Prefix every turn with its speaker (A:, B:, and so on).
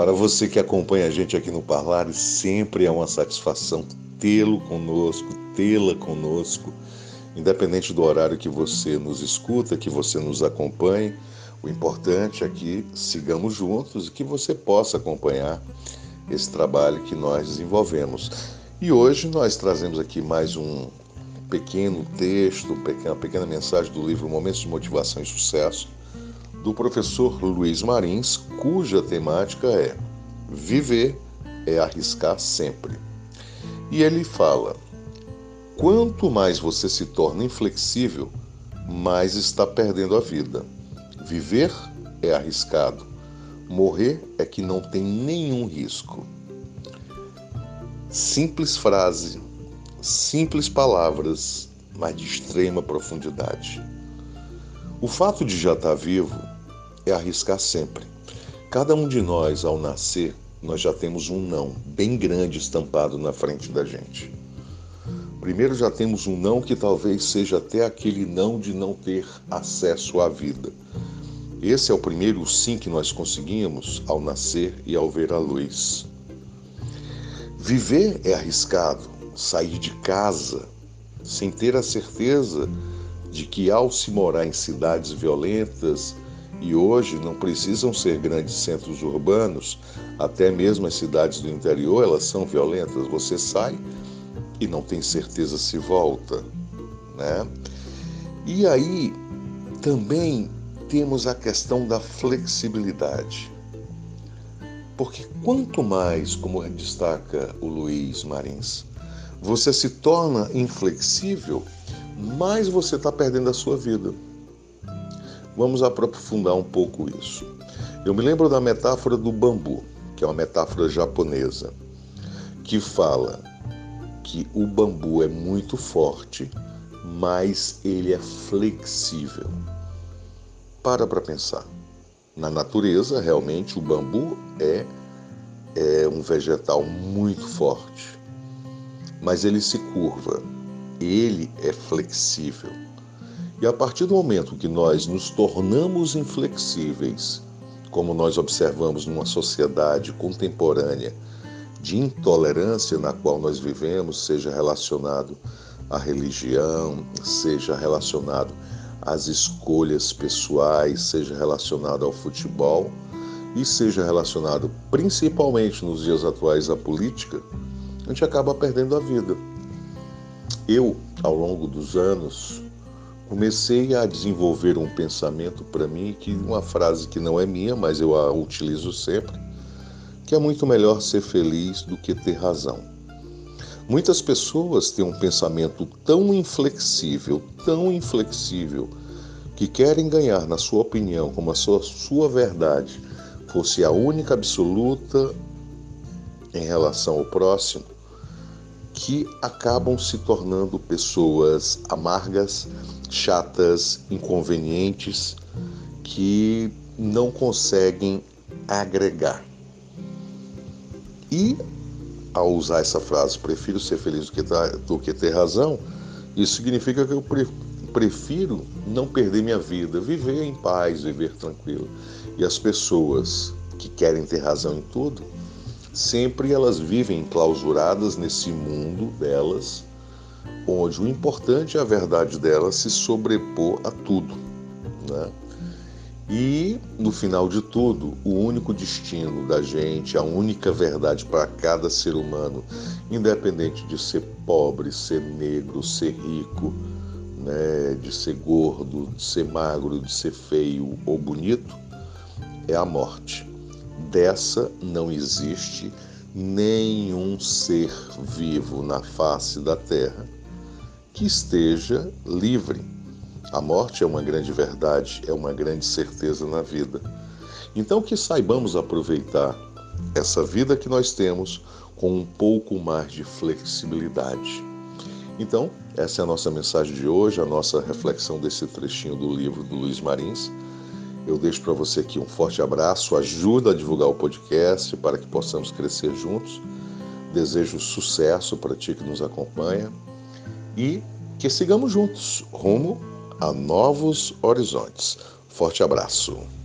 A: Para você que acompanha a gente aqui no Parlare, sempre é uma satisfação tê-lo conosco, tê-la conosco, independente do horário que você nos escuta, que você nos acompanhe. O importante é que sigamos juntos e que você possa acompanhar esse trabalho que nós desenvolvemos. E hoje nós trazemos aqui mais um pequeno texto, uma pequena mensagem do livro Momentos de Motivação e Sucesso, do professor Luiz Marins, cuja temática é Viver é arriscar sempre. E ele fala: quanto mais você se torna inflexível, mais está perdendo a vida. Viver é arriscado, morrer é que não tem nenhum risco. Simples frase, simples palavras, mas de extrema profundidade. O fato de já estar vivo é arriscar sempre. Cada um de nós, ao nascer, nós já temos um não bem grande estampado na frente da gente. Primeiro já temos um não que talvez seja até aquele não de não ter acesso à vida. Esse é o primeiro sim que nós conseguimos ao nascer e ao ver a luz. Viver é arriscado, sair de casa sem ter a certeza de que ao se morar em cidades violentas, e hoje não precisam ser grandes centros urbanos, até mesmo as cidades do interior, elas são violentas. Você sai e não tem certeza se volta, né? E aí também temos a questão da flexibilidade. Porque quanto mais, como destaca o Luiz Marins, você se torna inflexível, mais você está perdendo a sua vida. Vamos aprofundar um pouco isso. Eu me lembro da metáfora do bambu, que é uma metáfora japonesa, que fala que o bambu é muito forte, mas ele é flexível. Para para pensar. Na natureza, realmente, o bambu é, é um vegetal muito forte, mas ele se curva, ele é flexível. E a partir do momento que nós nos tornamos inflexíveis, como nós observamos numa sociedade contemporânea de intolerância na qual nós vivemos, seja relacionado à religião, seja relacionado às escolhas pessoais, seja relacionado ao futebol e seja relacionado principalmente nos dias atuais à política, a gente acaba perdendo a vida. Eu, ao longo dos anos, comecei a desenvolver um pensamento para mim que uma frase que não é minha, mas eu a utilizo sempre, que é muito melhor ser feliz do que ter razão. Muitas pessoas têm um pensamento tão inflexível, tão inflexível, que querem ganhar, na sua opinião, como a sua, sua verdade fosse a única absoluta em relação ao próximo, que acabam se tornando pessoas amargas, chatas, inconvenientes, que não conseguem agregar. E ao usar essa frase, prefiro ser feliz do que, do que ter razão, isso significa que eu prefiro não perder minha vida, viver em paz, viver tranquilo. E as pessoas que querem ter razão em tudo, sempre elas vivem clausuradas nesse mundo delas, onde o importante é a verdade delas se sobrepor a tudo. Né? E, no final de tudo, o único destino da gente, a única verdade para cada ser humano, independente de ser pobre, ser negro, ser rico, né, de ser gordo, de ser magro, de ser feio ou bonito, é a morte. Dessa não existe nenhum ser vivo na face da terra que esteja livre. A morte é uma grande verdade, é uma grande certeza na vida. Então, que saibamos aproveitar essa vida que nós temos com um pouco mais de flexibilidade. Então, essa é a nossa mensagem de hoje, a nossa reflexão desse trechinho do livro do Luiz Marins. Eu deixo para você aqui um forte abraço, ajuda a divulgar o podcast para que possamos crescer juntos. Desejo sucesso para ti que nos acompanha e que sigamos juntos rumo a novos horizontes. Forte abraço.